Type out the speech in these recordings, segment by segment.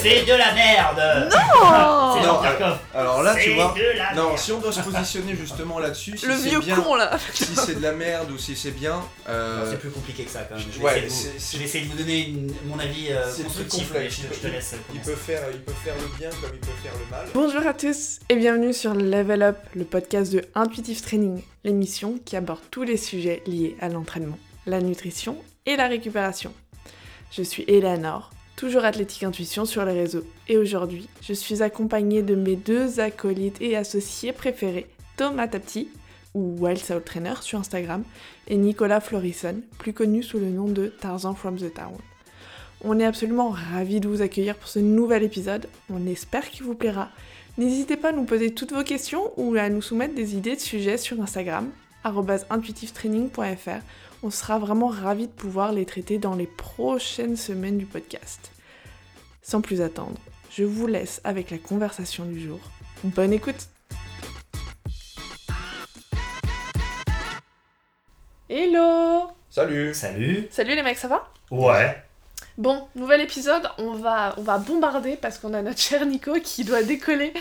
C'est de la merde Non C'est Jean. Alors là, tu C'est vois. de la Non, merde. si on doit se positionner justement là-dessus, si Le c'est vieux bien, con là si c'est de la merde ou si c'est bien, euh, C'est plus compliqué que ça quand même. Je vais, Ouais, essayer, de vous, c'est- je vais essayer de vous donner une- mon avis euh, C'est plus constructif, complexe. mais je, je te laisse. il commencer. peut faire, il peut faire le bien comme il peut faire le mal. Bonjour à tous et bienvenue sur Level Up, le podcast de Intuitive Training, l'émission qui aborde tous les sujets liés à l'entraînement, la nutrition et la récupération. Je suis Eleanor, toujours athlétique intuition sur les réseaux, et aujourd'hui, je suis accompagnée de mes deux acolytes et associés préférés, Thomas Tapti, ou Wild Soul Trainer sur Instagram, et Nicolas Florison, plus connu sous le nom de Tarzan from the Town. On est absolument ravis de vous accueillir pour ce nouvel épisode, on espère qu'il vous plaira. N'hésitez pas à nous poser toutes vos questions ou à nous soumettre des idées de sujets sur Instagram, intuitivetraining.fr. On sera vraiment ravis de pouvoir les traiter dans les prochaines semaines du podcast. Sans plus attendre, je vous laisse avec la conversation du jour. Bonne écoute Hello Salut. Salut Salut les mecs, ça va? Ouais. Bon, nouvel épisode, on va, on va bombarder parce qu'on a notre cher Nico qui doit décoller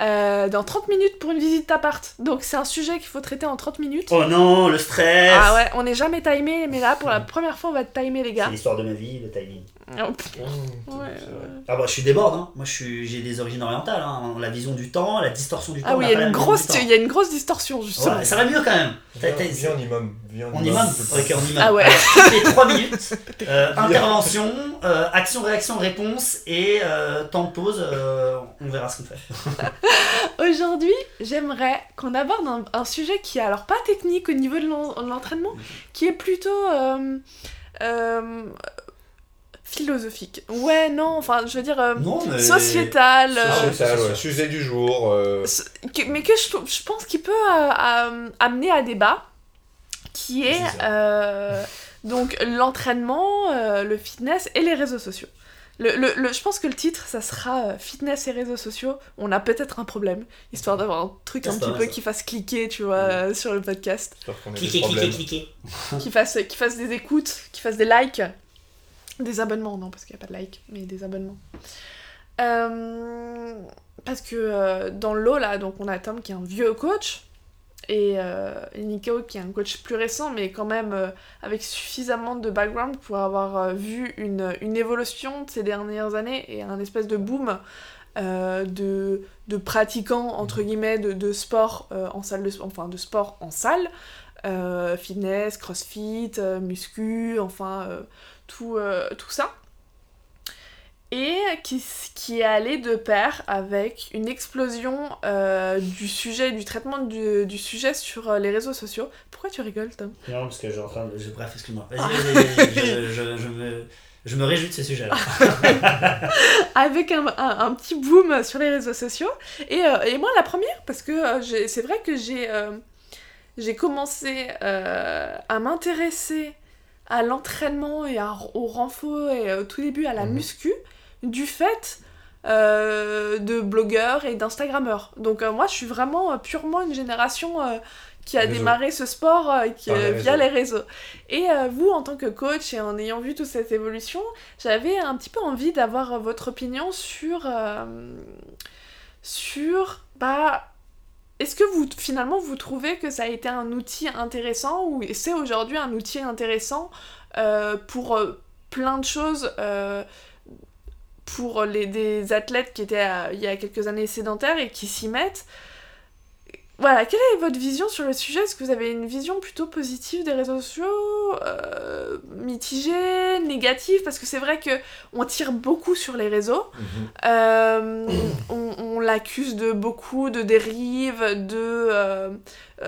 euh, dans 30 minutes pour une visite d'appart. Donc c'est un sujet qu'il faut traiter en 30 minutes. Oh non, le stress Ah ouais, on n'est jamais timé, mais là pour la première fois on va te timer les C'est gars. l'histoire de ma vie, le timing. Oh, ouais, vrai. Ah bah je suis déborde, hein. moi je suis, j'ai des origines orientales, hein. la vision du temps, la distorsion du temps. Ah oui, il y, a une grosse, il y a une grosse distorsion justement. Ouais, ça va mieux quand même. Viens, viens en imam. Viens On en imam. Ok, on imam. Ah ouais. Alors, toutes les 3 minutes, euh, intervention, euh, action, réaction, réponse et euh, temps de pause, euh, on verra ce qu'on fait. Aujourd'hui, j'aimerais qu'on aborde un, un sujet qui est alors pas technique au niveau de l'en- de l'entraînement, qui est plutôt euh, euh, philosophique. Ouais, non, enfin je veux dire euh, Non, mais... sociétal. euh, Sociétal, ouais. Sujet du jour. euh, mais que je, je pense qu'il peut euh, euh, amener à débat, qui est euh, donc l'entraînement, euh, le fitness et les réseaux sociaux. Le, le- le- je pense que le titre, ça sera euh, fitness et réseaux sociaux. On a peut-être un problème, histoire d'avoir un truc un petit peu qui fasse cliquer, tu vois, euh, sur le podcast, cliquez, problèmes. cliquez. qui fasse, qui fasse des écoutes, qui fasse des likes, des abonnements, non, parce qu'il n'y a pas de likes, mais des abonnements. Euh, parce que euh, dans le lot, là, donc on a Tom qui est un vieux coach, et, euh, Nico qui est un coach plus récent, mais quand même avec suffisamment de background pour avoir vu une, une évolution de ces dernières années et un espèce de boom de, de pratiquants, entre guillemets, de, de sport en salle de enfin de sport en salle, fitness, crossfit, muscu, enfin tout, euh, tout ça. Et qui, qui est allé de pair avec une explosion euh, du sujet, du traitement du, du sujet sur euh, les réseaux sociaux. Pourquoi tu rigoles, Tom? Non, parce que je suis en train de... je- Bref, excuse-moi. Vas-y, je, je, je me... Je me réjouis de ce sujet-là. avec un, un- un petit boom sur les réseaux sociaux. Et, euh, et moi, la première, parce que j'ai- c'est vrai que j'ai j'ai commencé à m'intéresser à l'entraînement et à- au renfort et au tout début à la Mhm. muscu du fait euh, de blogueurs et d'instagrammeurs. Donc euh, moi, je suis vraiment euh, purement une génération qui a Réseau. démarré ce sport qui, Par les via les réseaux. Et vous, en tant que coach et en ayant vu toute cette évolution, j'avais un petit peu envie d'avoir votre opinion sur sur bah est-ce que vous finalement vous trouvez que ça a été un outil intéressant ou c'est aujourd'hui un outil intéressant euh, pour euh, plein de choses euh, pour les, des athlètes qui étaient il y a quelques années sédentaires et qui s'y mettent? Voilà, quelle est votre vision sur le sujet? Est-ce que vous avez une vision plutôt positive des réseaux sociaux euh, Mitigée Négative? Parce que c'est vrai que on tire beaucoup sur les réseaux. Mhm. Euh, on on l'accuse de beaucoup de dérives, de... euh,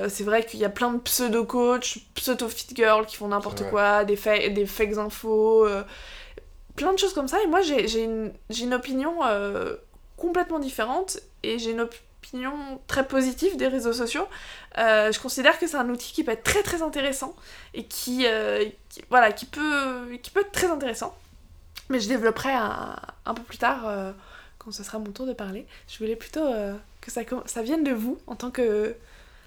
c'est vrai qu'il y a plein de pseudo-coachs, pseudo-fit girls qui font n'importe quoi, des, fa- des fakes infos, plein de choses comme ça. Et moi, j'ai une, une opinion complètement différente et j'ai une opinion très positive des réseaux sociaux. Euh, je considère que c'est un outil qui peut être très très intéressant et qui, euh, qui- voilà, qui peut, qui peut être très intéressant. Mais je développerai un, un peu plus tard euh, quand ce sera mon tour de parler. Je voulais plutôt euh, que ça, ça vienne de vous en tant que...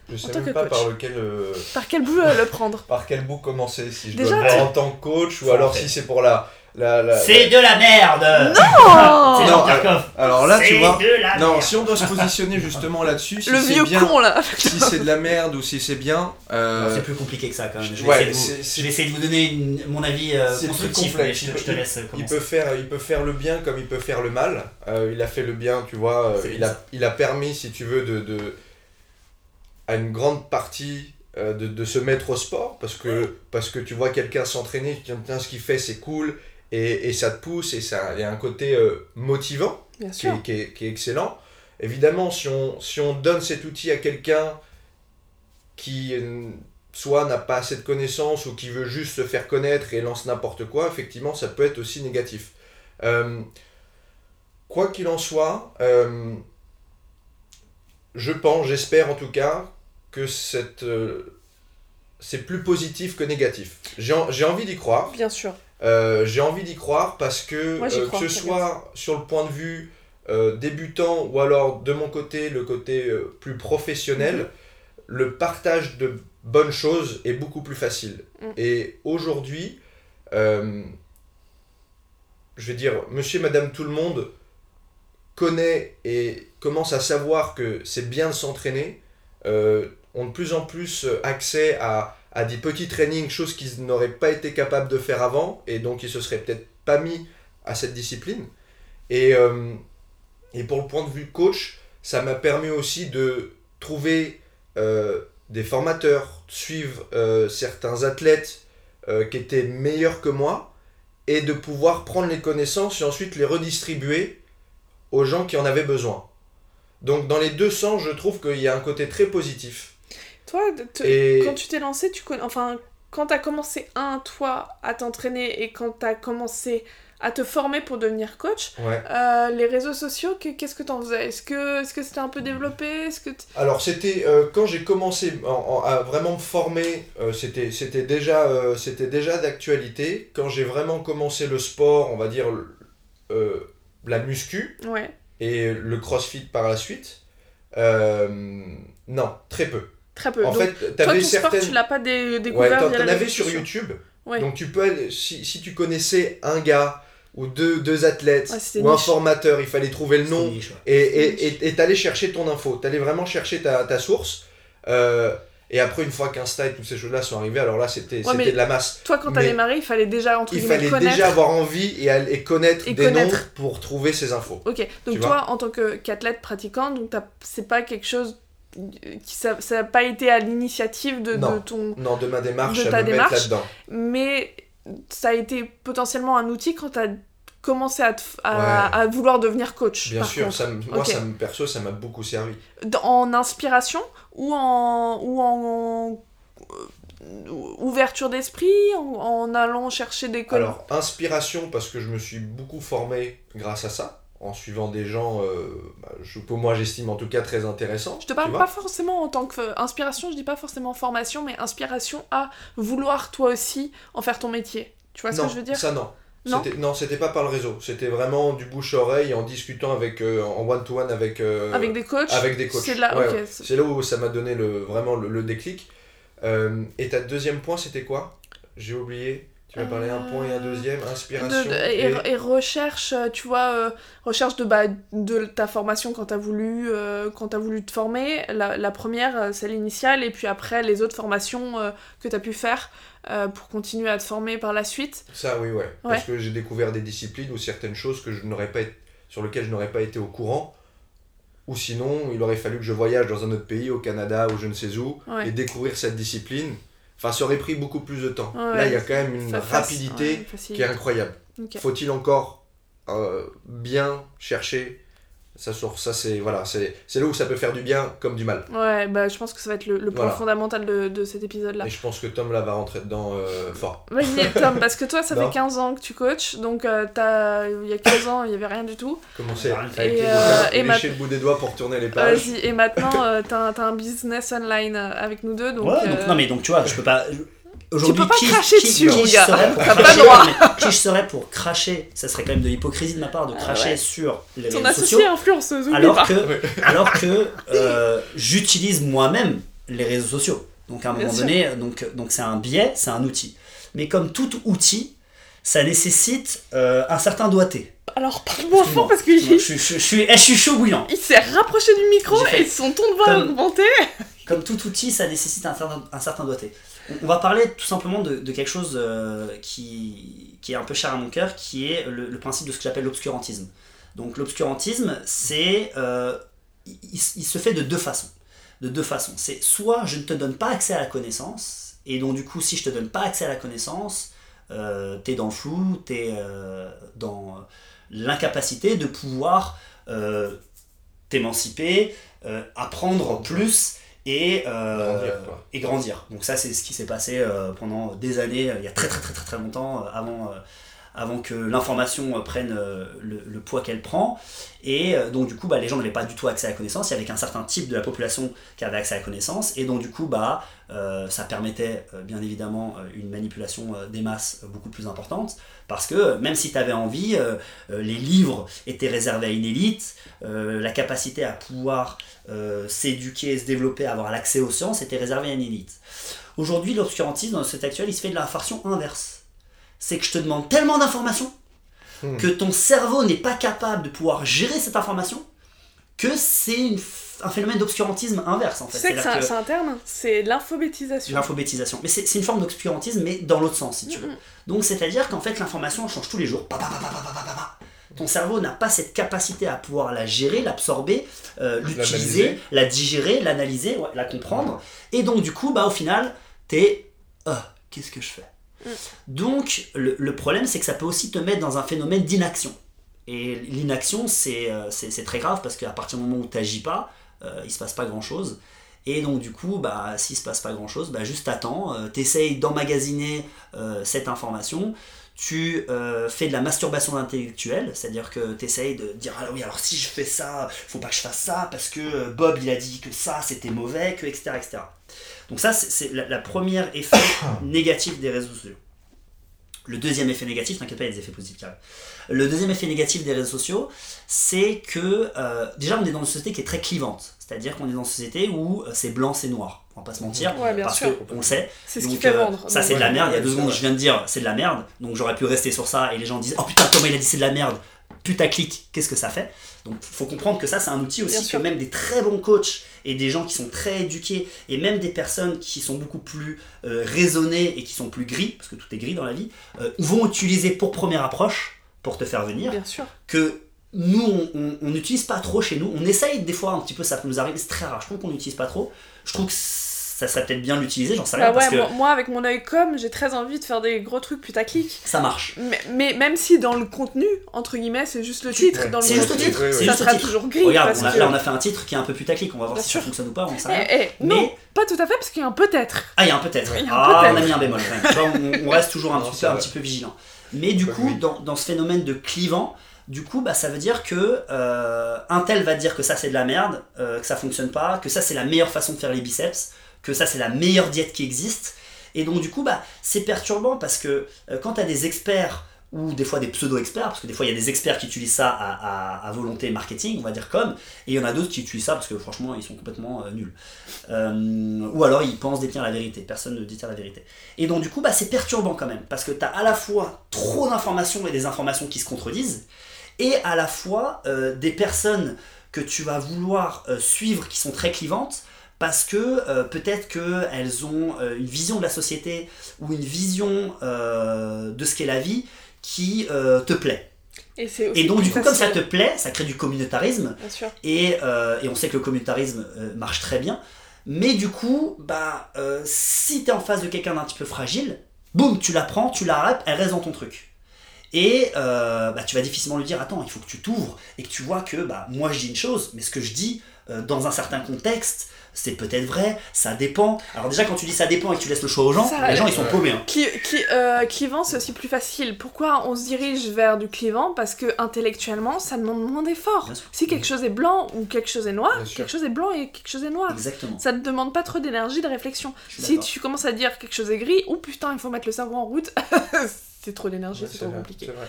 Je sais tant même que pas coach. par lequel. euh, Par quel bout euh, le prendre? par quel bout commencer Si je Déjà, dois le en tant que coach ou alors si c'est pour la- C'est de la merde Oh C'est Non, Jean. Alors là, tu C'est vois. de la Non, si on doit se positionner justement là-dessus, si Le c'est vieux bien, con là si c'est de la merde ou si c'est bien, euh, Non, C'est plus compliqué que ça quand même. Je vais, Ouais, essayer, de vous, c'est- c'est- je vais essayer de vous donner une- mon avis euh, constructif, mais je, te- je te laisse Il peut, faire, il peut faire le bien comme il peut faire le mal. Euh, il a fait le bien, tu vois. euh, il, a, il a permis, si tu veux, de, de- à une grande partie de, de se mettre au sport. Parce que, parce que tu vois quelqu'un s'entraîner, tu te dis, Tiens, ce qu'il fait, c'est cool. Et, et ça te pousse et ça y a un côté euh, motivant Bien qui est, qui est- qui est excellent. Évidemment, si on, si on donne cet outil à quelqu'un qui euh, soit n'a pas assez de connaissances ou qui veut juste se faire connaître et lance n'importe quoi, effectivement, ça peut être aussi négatif. Euh, quoi qu'il en soit, euh, je pense, j'espère en tout cas, que cette, euh, c'est plus positif que négatif. J'ai en- j'ai envie d'y croire. Bien sûr. Euh, j'ai envie d'y croire parce que Moi, euh, crois, que ce soit sur le point de vue euh, débutant ou alors de mon côté le côté plus professionnel, Mhm. le partage de bonnes choses est beaucoup plus facile. Mm. Et aujourd'hui, euh, je vais dire, monsieur et madame tout le monde connaît et commence à savoir que c'est bien de s'entraîner, euh, ont de plus en plus accès à, à des petits trainings, choses qu'ils n'auraient pas été capables de faire avant, et donc ils se seraient peut-être pas mis à cette discipline. Et, euh, et pour le point de vue coach, ça m'a permis aussi de trouver euh, des formateurs, suivre euh, certains athlètes qui étaient meilleurs que moi, et de pouvoir prendre les connaissances et ensuite les redistribuer aux gens qui en avaient besoin. Donc dans les deux sens, je trouve qu'il y a un côté très positif. Toi, de- te- Et quand tu t'es lancé, tu connais. Enfin, quand t'as commencé, un, toi, à t'entraîner et quand t'as commencé à te former pour devenir coach, ouais. euh, les réseaux sociaux, que- qu'est-ce que t'en faisais? Est-ce que que c'était un peu développé? Que t- Alors c'était euh, quand j'ai commencé en- en- à vraiment me former, euh, c'était déjà euh, c'était déjà d'actualité. Quand j'ai vraiment commencé le sport, on va dire la muscu Ouais. et le CrossFit par la suite, non très peu. Très peu. En Donc, fait, toi, ton sport, certaines tu l'as pas dé- Ouais, découvert t'en via t'en avais sur. YouTube. Ouais. Donc tu peux aller, si, si tu connaissais un gars ou deux, deux athlètes Ouais, ou un niche. formateur, il fallait trouver le nom niche, ouais. et t'allais chercher ton info. T'allais vraiment chercher ta, ta source. Euh, et après, une fois qu'Insta et toutes ces choses-là sont arrivées, alors là, c'était Ouais, de la masse. Toi, quand t'as démarré, il fallait déjà, entre Il fallait connaître. déjà avoir envie et, et connaître Et des connaître. noms pour trouver ces infos. Ok, donc Tu toi, en tant que- qu'athlète pratiquant, donc c'est pas quelque chose ça n'a pas été à l'initiative de, de ton, Non, de ma démarche, De ta me démarche. mais ça a été potentiellement un outil quand t'as commencé à, à, Ouais. à vouloir devenir coach. Bien par sûr, contre. ça, me- moi, ça me, perso, ça m'a beaucoup servi. En inspiration ou en ou en euh, ouverture d'esprit, en, en allant chercher des. Alors, inspiration, parce que je me suis beaucoup formé grâce à ça, en suivant des gens, euh, bah, je, pour moi, j'estime en tout cas très intéressants. Je te parle pas forcément en tant que euh, inspiration, je dis pas forcément formation, mais inspiration à vouloir toi aussi en faire ton métier. Tu vois ce non, que je veux dire? ça non. Non? C'était- pas par le réseau. C'était vraiment du bouche-oreille en discutant avec, euh, en one-to-one avec, euh, Avec des coachs? avec des coachs. C'est là, Ouais, ok. ouais. c'est- C'est là où ça m'a donné le, vraiment le, le déclic. Et ta deuxième point, c'était quoi? J'ai oublié. Tu m'as parlé un point et un deuxième. De- Inspiration. de- et, et recherche, euh, tu vois, euh, recherche de, bah, de ta formation quand t'as voulu, euh, quand t'as voulu te former. La, la première, c'est l'initiale, et puis après, les autres formations euh, que t'as pu faire pour continuer à te former par la suite. Ça, oui, ouais. Parce que j'ai découvert des disciplines ou certaines choses que je n'aurais pas sur lesquelles je n'aurais pas été au courant. Ou sinon, il aurait fallu que je voyage dans un autre pays, au Canada ou je ne sais où, Ouais. et découvrir cette discipline. Enfin, ça aurait pris beaucoup plus de temps. Ouais, Là, il y a quand même une rapidité ouais, qui est incroyable. Faut-il encore euh, bien chercher ça, ça c'est voilà, c'est c'est là où ça peut faire du bien comme du mal. Ouais, bah je pense que ça va être le, le point Voilà. fondamental de, de cet épisode-là. Et je pense que Tom là va rentrer dedans euh, fort. Vas-y, Tom, parce que toi, ça Non. fait 15 ans que tu coaches, donc euh, t'as- il y a 15 ans, il y avait rien du tout. Commencer Et, avec euh, lécher le bout des doigts pour tourner les pages. Vas-y, et maintenant, euh, t'as un- t'as un business online avec nous deux, donc... ouais, donc, euh, non mais donc tu vois, je peux pas. Aujourd'hui, peux pas qui, cracher qui- dessus, qui mon je gars. serais pour T'as pas droit. qui je serais pour cracher Ça serait quand même de l'hypocrisie de ma part de Ah cracher ouais. sur les Ton réseaux sociaux, influenceuse, alors pas. que, alors que euh, j'utilise moi-même les réseaux sociaux. Donc à un Bien moment sûr. donné, donc donc c'est un biais, c'est un outil. Mais comme tout outil, ça nécessite euh, un certain doigté. Alors parle-moi fort parce qu'il Je, je, je, suis, eh, je suis chaud bouillant. il s'est rapproché du micro et son ton de voix a augmenté. Comme tout outil, ça nécessite un certain, un certain doigté. On- va parler tout simplement de, quelque chose euh, qui, est un peu cher à mon cœur, qui est le, principe de ce que j'appelle l'obscurantisme. Donc l'obscurantisme, c'est... euh, il, se fait de deux façons. De deux façons. C'est soit je ne te donne pas accès à la connaissance, et donc du coup, si je te donne pas accès à la connaissance, euh, t'es dans le flou, t'es euh, dans l'incapacité de pouvoir t'émanciper, apprendre plus et, euh, Grandir, et grandir. Donc ça, c'est ce qui s'est passé euh, pendant des années, euh, il y a très très très très, très longtemps, euh, avant, euh, avant que l'information euh, prenne euh, le, poids qu'elle prend. Et euh, donc du coup, bah, les gens n'avaient pas du tout accès à la connaissance. Il y avait qu'un certain type de la population qui avait accès à la connaissance. Et donc du coup, bah, ça permettait bien évidemment une manipulation des masses beaucoup plus importante. Parce que même si tu avais envie, les livres étaient réservés à une élite. la capacité à pouvoir s'éduquer, se développer, avoir l'accès aux sciences était réservée à une élite. Aujourd'hui, l'obscurantisme dans le il se fait de la inverse c'est que je te demande tellement d'informations hmm. que ton cerveau n'est pas capable de pouvoir gérer cette information que c'est un phénomène d'obscurantisme inverse en fait. C'est un terme, c'est l'alphabétisation. L'infobétisation, mais c'est une forme d'obscurantisme mais dans l'autre sens si tu veux. Mm-hmm. Donc c'est-à-dire qu'en fait l'information change tous les jours. Ton cerveau n'a pas cette capacité à pouvoir la gérer, l'absorber, euh, l'utiliser, la digérer, l'analyser, la comprendre. Et donc du coup, bah, au final, t'es... Euh, qu'est-ce que je fais? Donc, le, problème, c'est que ça peut aussi te mettre dans un phénomène d'inaction. Et l'inaction, c'est euh, très grave parce qu'à partir du moment où tu n'agis pas, euh, il se passe pas grand chose. Et donc du coup, bah, s'il se passe pas grand chose, bah, juste attends, euh, t'essayes d'emmagasiner euh, cette information, tu fais de la masturbation intellectuelle, c'est-à-dire que t'essayes de dire ah oui alors si je fais ça, faut pas que je fasse ça parce que Bob il a dit que ça c'était mauvais, que etc etc. Donc ça c'est- la, la première effet négatif des réseaux sociaux. Le deuxième effet négatif, t'inquiète pas, il y a des effets positifs qui arrivent. Le deuxième effet négatif des réseaux sociaux, c'est que euh, déjà on est dans une société qui est très clivante. C'est-à-dire qu'on est dans une société où euh, c'est blanc, c'est noir. On va pas se mentir. Ouais, bien parce sûr. qu'on le sait. C'est ce qui fait euh, vendre. Ça, c'est de la merde. Il y a deux secondes, je viens de dire c'est de la merde. Donc, j'aurais pu rester sur ça et les gens disent Oh putain, Thomas, il a dit c'est de la merde. Putaclic, qu'est-ce que ça fait? Donc, faut comprendre que ça, c'est un outil aussi que même des très bons coachs et des gens qui sont très éduqués et même des personnes qui sont beaucoup plus euh, raisonnées et qui sont plus gris, parce que tout est gris dans la vie, euh, vont utiliser pour première approche pour te faire venir Bien sûr. que nous, on- n'utilise pas trop chez nous. On essaye des fois un petit peu, ça peut nous arriver, c'est très rare. Je trouve qu'on n'utilise pas trop. Je trouve que ça serait peut-être bien de l'utiliser, j'en sais rien, Bah parce ouais, que moi, avec mon œil com, j'ai très envie de faire des gros trucs putaclic. ça marche. Mais, mais même si dans le contenu, entre guillemets, c'est juste le titre. Ouais. Dans le C'est juste le titre. oui, oui. c'est ça sera titre. toujours gris. Regarde, parce on a- que... là on a fait un titre qui est un peu putaclic, on va voir Bien si sûr. ça fonctionne ou pas, on sait Eh, eh, Mais- Non, pas tout à fait, parce qu'il y a un peut-être. Ah, il y a un peut-être. Ah, on a mis un bémol on, on reste toujours un, Non, petit, peu, un vrai. petit peu vigilant. Mais du coup, dans, dans ce phénomène de clivant, du coup, bah, ça veut dire que euh, un tel va dire que ça c'est de la merde, euh, que ça fonctionne pas, que ça c'est la meilleure façon de faire les biceps, que ça c'est la meilleure diète qui existe. Et donc du coup, bah, c'est perturbant parce que euh, quand tu as des experts ou des fois des pseudo-experts, parce que des fois il y a des experts qui utilisent ça à, volonté marketing, on va dire comme, et il y en a d'autres qui utilisent ça parce que franchement ils sont complètement euh, nuls. Euh, ou alors ils pensent détenir la vérité, personne ne détient la vérité. Et donc du coup, bah, c'est perturbant quand même, parce que tu as à la fois trop d'informations et des informations qui se contredisent, et à la fois des personnes que tu vas vouloir suivre qui sont très clivantes, parce que euh, peut-être qu'elles ont euh, une vision de la société ou une vision euh, de ce qu'est la vie qui te plaît. Et, donc du coup, comme ça te plaît, ça crée du communautarisme, Bien sûr. et, et on sait que le communautarisme marche très bien. Mais du coup, bah, si tu es en face de quelqu'un d'un petit peu fragile, boum, tu la prends, tu la rappes, elle reste dans ton truc. Et bah, tu vas difficilement lui dire Attends, il faut que tu t'ouvres et que tu vois que bah, moi je dis une chose, mais ce que je dis euh, dans un certain contexte, c'est peut-être vrai, ça dépend. Alors, déjà, quand tu dis ça dépend et que tu laisses le choix aux gens, Ça, les gens ils sont ouais. paumés. hein. Cli- cli- euh, clivant, c'est aussi plus facile. Pourquoi on se dirige vers du clivant? Parce que intellectuellement, ça demande moins d'efforts. Si quelque chose est blanc ou quelque chose est noir, quelque chose est blanc et quelque chose est noir. Exactement. Ça ne demande pas trop d'énergie, de réflexion. Si tu commences à dire quelque chose est gris, ou putain, il faut mettre le cerveau en route, c'est trop d'énergie, Ouais, c'est trop vrai, compliqué. c'est vrai.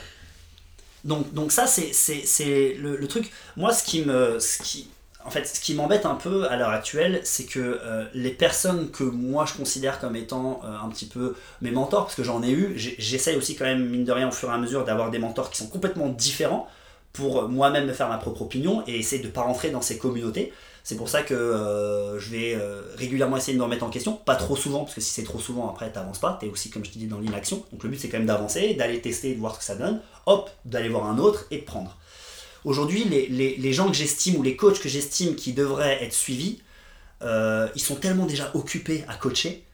Donc, donc ça, c'est, c'est, c'est le, le truc. Moi, ce qui me. Ce qui, en fait, ce qui m'embête un peu à l'heure actuelle, c'est que euh, les personnes que moi je considère comme étant euh, un petit peu mes mentors, parce que j'en ai eu, j'essaye aussi quand même, mine de rien, au fur et à mesure, d'avoir des mentors qui sont complètement différents pour moi-même me faire ma propre opinion et essayer de ne pas rentrer dans ces communautés. C'est pour ça que euh, je vais régulièrement essayer de me remettre en question, pas trop souvent, parce que si c'est trop souvent, après t'avances pas, t'es aussi, comme je te dis, dans l'inaction. Donc le but c'est quand même d'avancer, d'aller tester, de voir ce que ça donne, hop, d'aller voir un autre et de prendre. Aujourd'hui, les, les- les gens que j'estime ou les coachs que j'estime qui devraient être suivis, euh, ils sont tellement déjà occupés à coacher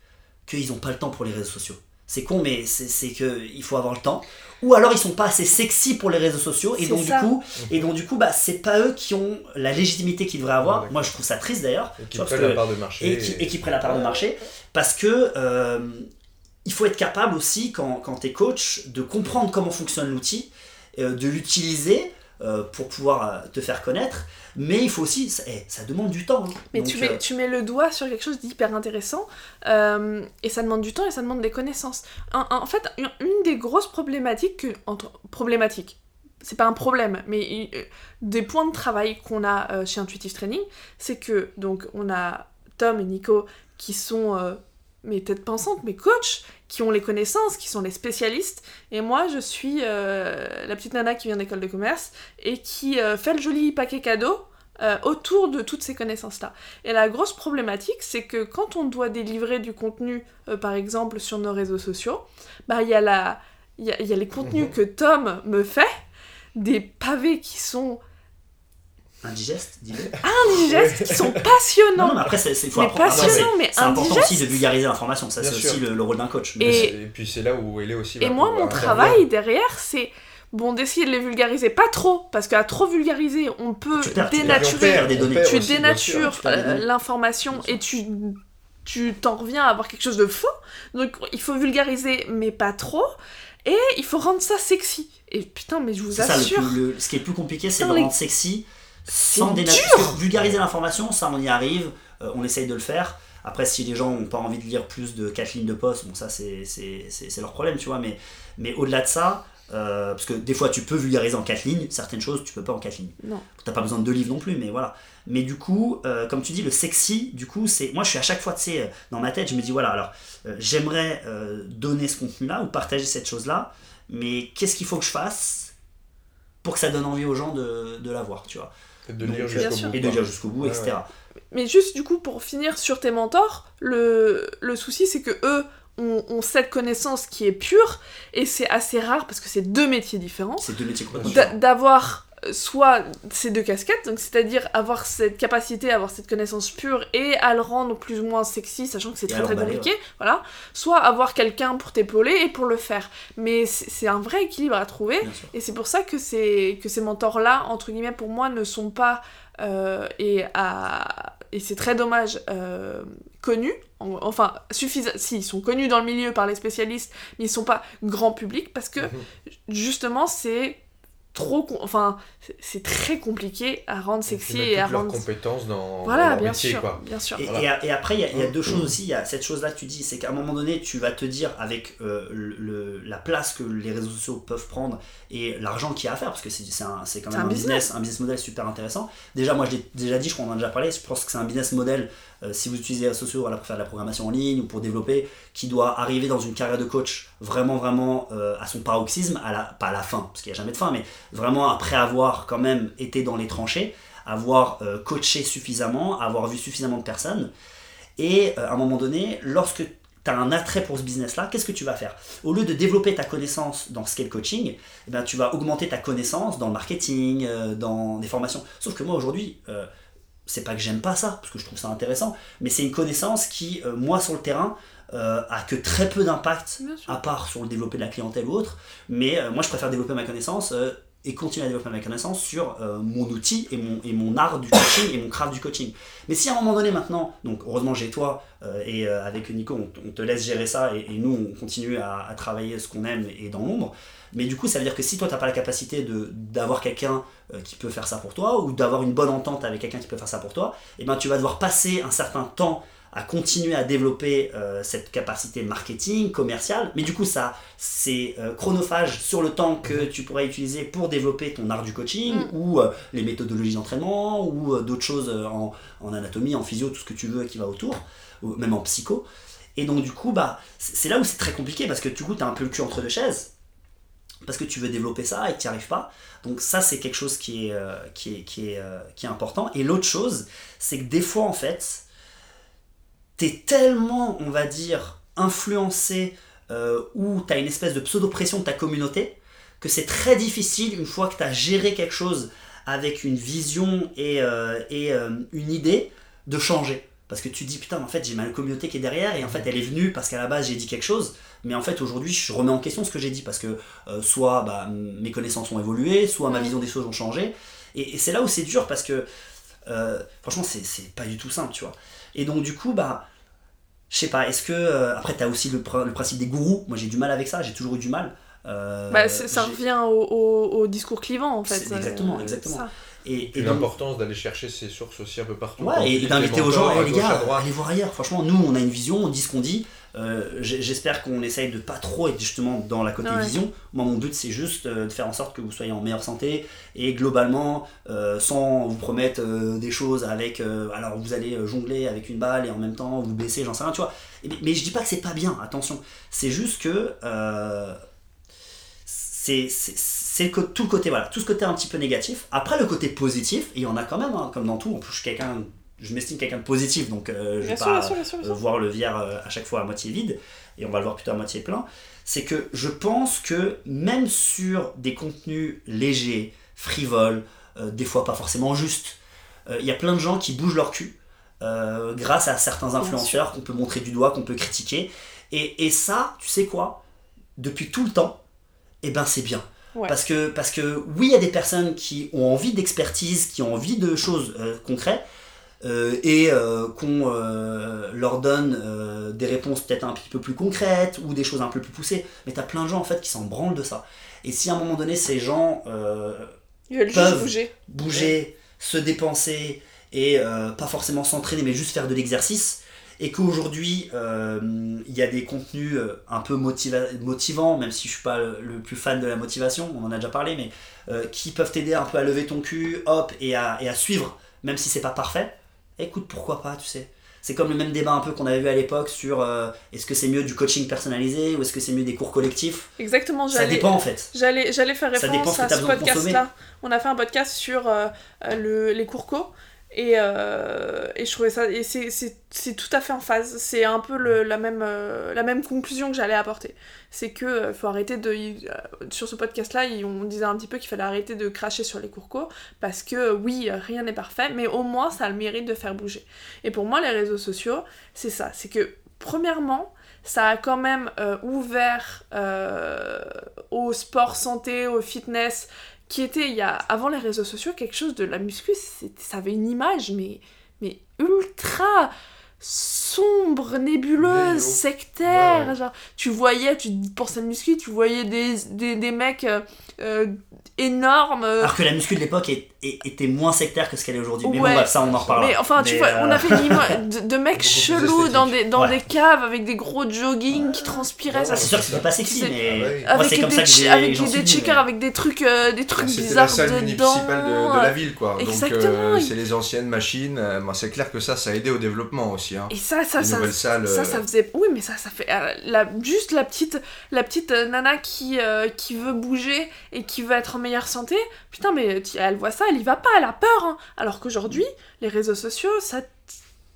qu'ils n'ont pas le temps pour les réseaux sociaux. C'est con, mais c'est c'est que il faut avoir le temps. Ou alors ils sont pas assez sexy pour les réseaux sociaux et donc ça. du coup, et donc du coup, bah c'est pas eux qui ont la légitimité qu'ils devraient avoir. Moi, je trouve ça triste d'ailleurs. Et qui prennent la part de marché. et qui, et qui prennent la part de marché parce que euh, il faut être capable aussi quand, quand tu es coach de comprendre comment fonctionne l'outil euh, de l'utiliser euh, pour pouvoir euh, te faire connaître mais il faut aussi ça, eh, ça demande du temps hein. Mais Donc, tu, mets, euh, tu mets le doigt sur quelque chose d'hyper intéressant et ça demande du temps et ça demande des connaissances. En, en fait, une, des grosses problématiques, que, entre, problématiques, c'est pas un problème, mais des points de travail qu'on a chez Intuitive Training, c'est que donc on a Tom et Nico qui sont euh, mes têtes pensantes, mes coachs, qui ont les connaissances, qui sont les spécialistes, et moi je suis euh, la petite nana qui vient d'école de commerce et qui euh, fait le joli paquet cadeau euh, autour de toutes ces connaissances-là. Et la grosse problématique, c'est que quand on doit délivrer du contenu, par exemple sur nos réseaux sociaux, bah il y a la, il y a, il y a les contenus Mhm. que Tom me fait, des pavés qui sont indigeste dis-le indigestes, qui sont passionnants. non, mais après c'est faut mais apprendre passionnants, mais c'est important indigestes. aussi de vulgariser l'information ça c'est aussi le, le rôle d'un coach Et- Mais c'est- Et puis c'est là où elle est aussi. Et moi, mon travail derrière, c'est bon d'essayer de les vulgariser, pas trop, parce qu'à trop vulgariser, on peut Tu dénaturer. tu des aussi, dénatures l'information et tu tu t'en reviens à avoir quelque chose de faux. Donc il faut vulgariser, mais pas trop. Et il faut rendre ça sexy. Et putain, mais je vous c'est ça le, assure, plus- le- ce qui est plus compliqué c'est de les- rendre sexy sans dénaturer. Vulgariser l'information, ça on y arrive, euh, on essaye de le faire. Après, si les gens n'ont pas envie de lire plus de 4 lignes de poste, bon, ça c'est leur problème, tu vois. Mais, mais au-delà de ça, euh, parce que des fois tu peux vulgariser en 4 lignes, certaines choses tu peux pas en 4 lignes. Non. T'as pas besoin de deux livres non plus, mais voilà. Mais du coup, euh, comme tu dis, le sexy, du coup, c'est. Moi je suis à chaque fois, tu sais, dans ma tête, je me dis, voilà, alors euh, j'aimerais donner ce contenu-là ou partager cette chose-là, mais qu'est-ce qu'il faut que je fasse pour que ça donne envie aux gens de, de la voir, tu vois? Et de lire jusqu'au bout. et de quoi. lire jusqu'au bout, Ouais, etc. Mais juste du coup, pour finir sur tes mentors, le, le souci c'est que eux ont, ont cette connaissance qui est pure, et c'est assez rare parce que c'est deux métiers différents. C'est deux métiers complètement d'avoir soit ces deux casquettes, donc c'est-à-dire avoir cette capacité, avoir cette connaissance pure et à le rendre plus ou moins sexy, sachant que c'est très très compliqué, voilà. Soit avoir quelqu'un pour t'épauler et pour le faire. Mais c'est un vrai équilibre à trouver. Et c'est pour ça que, ces- que ces mentors-là, entre guillemets, pour moi, ne sont pas, euh, et, à- et c'est très dommage, euh, connus. En- Enfin, suffisa- si, ils sont connus dans le milieu par les spécialistes, mais ils sont pas grand public parce que, Mhm. justement, c'est trop... Enfin, c'est- très compliqué à rendre sexy et à rendre... compétences dans, Voilà, dans bien métier, sûr, quoi. bien sûr. Et, Voilà. et a- et après, il y a- il y, a deux Mm. choses aussi. Il y a cette chose-là que tu dis, c'est qu'à un moment donné, tu vas te dire avec euh, le, la place que les réseaux sociaux peuvent prendre et l'argent qu'il y a à faire, parce que c'est quand même un un business, un business model super intéressant. Déjà, moi, je l'ai déjà dit, je crois qu'on en a déjà parlé, je pense que c'est un business model, euh, si vous utilisez les sociaux voilà, pour faire de la programmation en ligne ou pour développer, qui doit arriver dans une carrière de coach vraiment, vraiment euh, à son paroxysme, à la, pas à la fin, parce qu'il n'y a jamais de fin, mais vraiment après avoir quand même été dans les tranchées, avoir euh, coaché suffisamment, avoir vu suffisamment de personnes. Et à un moment donné, lorsque tu as un attrait pour ce business-là, qu'est-ce que tu vas faire? Au lieu de développer ta connaissance dans ce qu'est le coaching, eh ben, tu vas augmenter ta connaissance dans le marketing, dans des formations. Sauf que moi aujourd'hui, c'est pas que j'aime pas ça, parce que je trouve ça intéressant, mais c'est une connaissance qui, euh, moi sur le terrain, euh, a que très peu d'impact à part sur le développer de la clientèle ou autre. Mais euh, moi, je préfère développer ma connaissance et continuer à développer ma connaissance sur euh, mon outil et mon, et mon art du coaching et mon craft du coaching. Mais si à un moment donné maintenant, donc heureusement j'ai toi euh, et euh, avec Nico, on, te laisse gérer ça et, nous on continue à, travailler ce qu'on aime et dans l'ombre. Mais du coup, ça veut dire que si toi t'as pas la capacité d'avoir quelqu'un qui peut faire ça pour toi ou d'avoir une bonne entente avec quelqu'un qui peut faire ça pour toi, et ben tu vas devoir passer un certain temps à continuer à développer euh, cette capacité marketing, commerciale, mais du coup ça c'est euh, chronophage sur le temps que tu pourrais utiliser pour développer ton art du coaching Mm. ou euh, les méthodologies d'entraînement ou d'autres choses en, en anatomie, en physio, tout ce que tu veux qui va autour, ou même en psycho. Et donc du coup bah c'est c'est là où c'est très compliqué parce que du coup tu as un peu le cul entre deux chaises parce que tu veux développer ça et que tu n'y arrives pas. Donc ça, c'est quelque chose qui est, euh, qui est, qui est, euh, qui est important. Et l'autre chose, c'est que des fois, en fait, tu es tellement, on va dire, influencé euh, ou tu as une espèce de pseudo-pression de ta communauté que c'est très difficile, une fois que tu as géré quelque chose avec une vision et, euh, et euh, une idée, de changer. Parce que tu dis, putain, en fait, j'ai ma communauté qui est derrière, et en fait, elle est venue parce qu'à la base, j'ai dit quelque chose, mais en fait, aujourd'hui, je remets en question ce que j'ai dit, parce que soit bah, mes connaissances ont évolué, soit ma vision des choses ont changé. Et, et c'est là où c'est dur, parce que euh, franchement, c'est c'est pas du tout simple, tu vois. Et donc, du coup, bah, je sais pas, est-ce que. euh, après, t'as aussi le, pr- le principe des gourous? Moi, j'ai du mal avec ça, j'ai toujours eu du mal. Euh, Bah, ça revient au, au- au discours clivant en fait. Exactement, Euh, exactement. ça. Et, Et et donc- l'importance d'aller chercher ses sources aussi un peu partout. Ouais, et d'inviter les aux gens, Eh, à les gars, allez voir ailleurs. Franchement, nous, on a une vision, on dit ce qu'on dit. Euh, J'espère qu'on essaye de pas trop être justement dans la côté Ouais. vision. Moi, mon but, c'est juste euh, de faire en sorte que vous soyez en meilleure santé et globalement, euh, sans vous promettre euh, des choses avec. alors, vous allez jongler avec une balle et en même temps vous baisser, j'en sais rien, tu vois. Mais, mais je dis pas que c'est pas bien, attention. C'est juste que. c'est tout le côté voilà tout ce côté un petit peu négatif après le côté positif et il y en a quand même hein, comme dans tout je suis quelqu'un je m'estime quelqu'un de positif donc euh, je Bien vais pas bien sûr, bien sûr, bien euh, sûr. voir le verre euh, à chaque fois à moitié vide et on va le voir plutôt à moitié plein. C'est que je pense que même sur des contenus légers frivoles euh, des fois pas forcément justes euh, il y a plein de gens qui bougent leur cul grâce à certains influenceurs qu'on peut montrer du doigt qu'on peut critiquer. Et, et ça tu sais quoi? Depuis tout le temps et ben c'est bien. Ouais. parce que parce que oui il y a des personnes qui ont envie d'expertise qui ont envie de choses euh, concrètes euh, et euh, qu'on euh, leur donne des réponses peut-être un petit peu plus concrètes ou des choses un peu plus poussées mais t'as plein de gens en fait qui s'en branlent de ça et si à un moment donné ces gens peuvent. bouger. bouger, se dépenser et pas forcément s'entraîner mais juste faire de l'exercice et qu'aujourd'hui il y a des contenus un peu motiva- motivants même si je suis pas le, plus fan de la motivation on en a déjà parlé mais qui peuvent t'aider un peu à lever ton cul hop et à, et à suivre même si c'est pas parfait écoute pourquoi pas tu sais c'est comme le même débat un peu qu'on avait vu à l'époque sur euh, est-ce que c'est mieux du coaching personnalisé ou est-ce que c'est mieux des cours collectifs? Exactement, ça dépend en fait J'allais, j'allais faire Ça dépend référence ce à ce podcast-là. On a fait un podcast sur euh, euh, le, les cours co. Et, euh, et je trouvais ça. Et c'est, tout à fait en phase. C'est un peu le, la, même, euh, la même conclusion que j'allais apporter. C'est que euh, faut arrêter de. sur ce podcast-là, on disait un petit peu qu'il fallait arrêter de cracher sur les cours co. Parce que oui, rien n'est parfait, mais au moins ça a le mérite de faire bouger. Et pour moi, les réseaux sociaux, c'est ça. C'est que, premièrement, ça a quand même ouvert euh, au sport santé, au fitness, qui était il y a avant les réseaux sociaux quelque chose de la muscu, c'était- ça avait une image mais mais ultra sombre, nébuleuse, sectaire, Ouais, ouais. genre tu voyais, tu penses à muscu, tu voyais des, des, des mecs euh, euh, énormes euh, alors que la muscu de l'époque est- est- était moins sectaire que ce qu'elle est aujourd'hui mais bon ça on en reparlera Mais enfin, tu vois, euh, on a fait une image de, de mecs chelous dans des, dans Ouais. des caves avec des gros jogging qui transpiraient. ça, Ah, c'est sûr que c'était pas sexy, mais Ah moi avec c'est comme des, ça que che- j'ai avec des, checkers mais- avec des trucs, euh, des trucs C'était la bizarres salle dedans. municipale de, de la ville, quoi. Donc, Exactement. euh, c'est les anciennes machines. Euh, moi, c'est clair que ça, ça a aidé au développement aussi. Hein. Et ça, ça, Les ça, nouvelles salles, ça, euh, ça faisait. Oui, mais ça, ça fait. euh, juste la petite, la petite euh, nana euh, qui veut bouger et qui veut être en meilleure santé. Putain, mais elle voit ça, elle y va pas, elle a peur. hein. Alors qu'aujourd'hui, les réseaux sociaux, ça,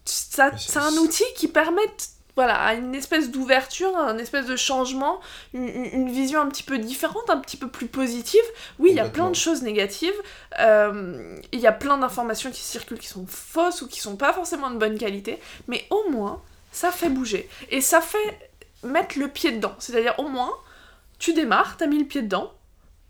ça, c'est- un outil qui permet. Voilà, à une espèce d'ouverture, un espèce de changement, une, vision un petit peu différente, un petit peu plus positive. Oui, il y a plein de choses négatives, euh, il y a plein d'informations qui circulent qui sont fausses ou qui sont pas forcément de bonne qualité, mais au moins, ça fait bouger. Et ça fait mettre le pied dedans. C'est-à-dire, au moins, tu démarres, t'as mis le pied dedans.